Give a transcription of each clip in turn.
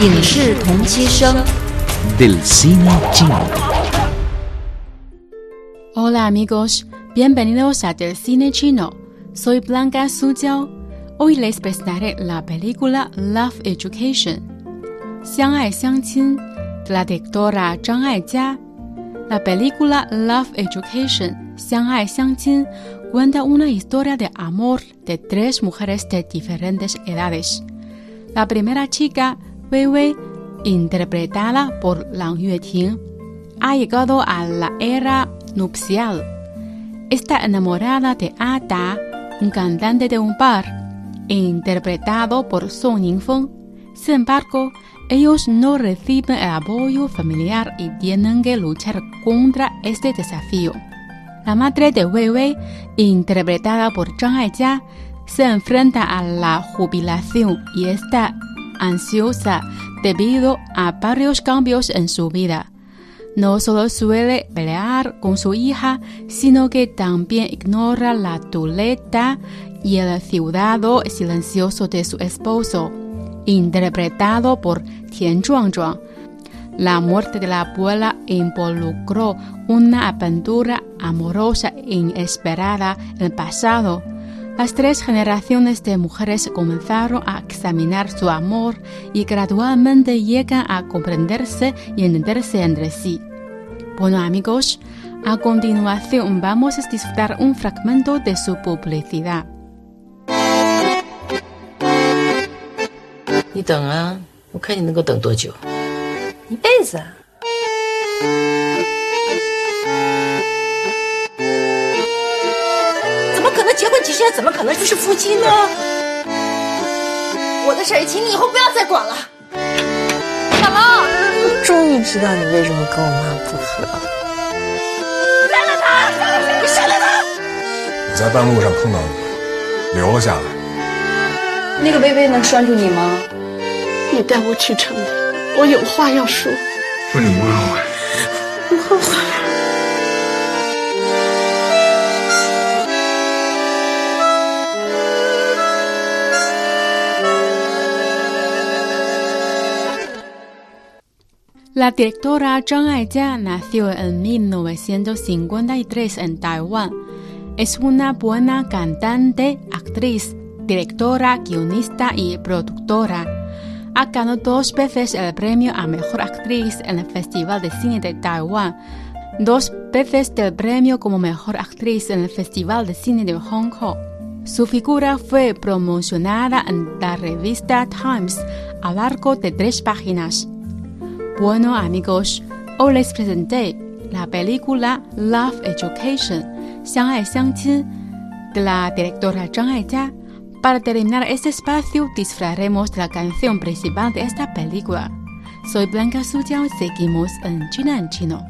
影视同期声。 del cine chino. Hola amigos, bienvenidos a Del Cine Chino. Soy Blanca Suzhou. Hoy les presentaré la película Love Education, 相爱相亲 de la directora Zhang Aijia. La película Love Education, 相爱相亲 cuenta una historia de amor de tres mujeres de diferentes edades. La primera chica, Interpretada por Lang Yueting, ha llegado a la era nupcial. Está enamorada de Ada, un cantante de un bar, interpretado por Song Ningfeng. Sin embargo, ellos no reciben el apoyo familiar y tienen que luchar contra este desafío. La madre de Wei Wei, interpretada por Zhang Aijia, se enfrenta a la jubilación y está ansiosa debido a varios cambios en su vida. No solo suele pelear con su hija, sino que también ignora la tuleta y el ciudadano silencioso de su esposo, interpretado por Tian Zhuangzhuang. La muerte de la abuela involucró una aventura amorosa inesperada en el pasado. Las tres generaciones de mujeres comenzaron a examinar su amor y gradualmente llegan a comprenderse y entenderse entre sí. Bueno amigos, a continuación vamos a disfrutar un fragmento de su publicidad. 你等啊，我看你能够等多久。一辈子啊！ 几十年？怎么可能就是夫妻呢？我的事儿，请你以后不要再管了。小龙，我终于知道你为什么跟我妈不和。杀了他！你杀了他！我在半路上碰到你，留了下来。那个薇薇能拴住你吗？你带我去城里，我有话要说。La directora Zhang Aijia nació en 1953 en Taiwán. Es una buena cantante, actriz, directora, guionista y productora. Ha ganado dos veces el premio a Mejor Actriz en el Festival de Cine de Taiwán, dos veces del premio como Mejor Actriz en el Festival de Cine de Hong Kong. Su figura fue promocionada en la revista Times a largo de tres páginas. Bueno amigos, hoy les presenté la película Love Education, 相爱相亲 de la directora Zhang Aijia. Para terminar este espacio, disfrutaremos de la canción principal de esta película. Soy Blanca Suzhou, seguimos en China en Chino.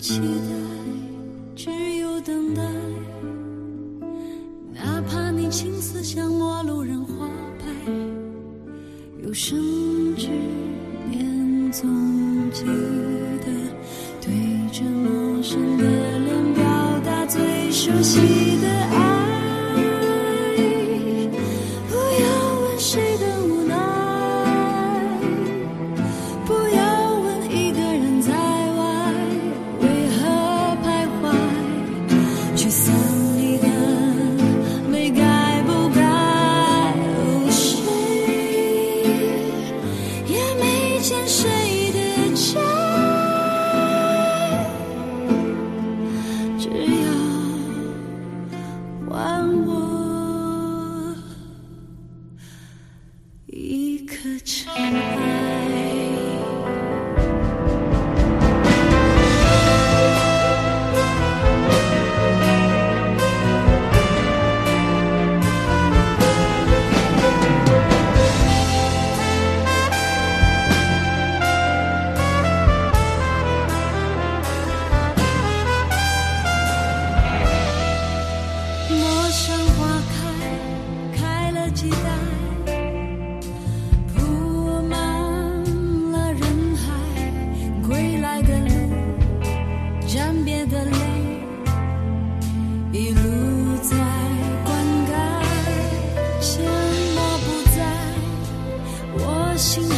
期待，只有等待。哪怕你青丝像陌路人花白。有生之年总记得，对着陌生的脸表达最熟悉的爱。也没见谁的家，只要还我。一颗尘埃。心。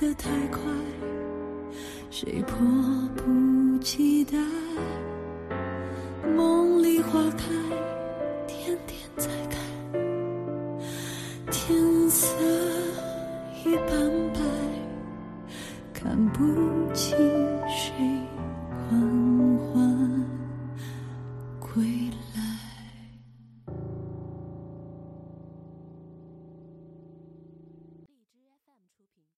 的太快，谁迫不及待？梦里花开，天天在开。天色已斑白，看不清。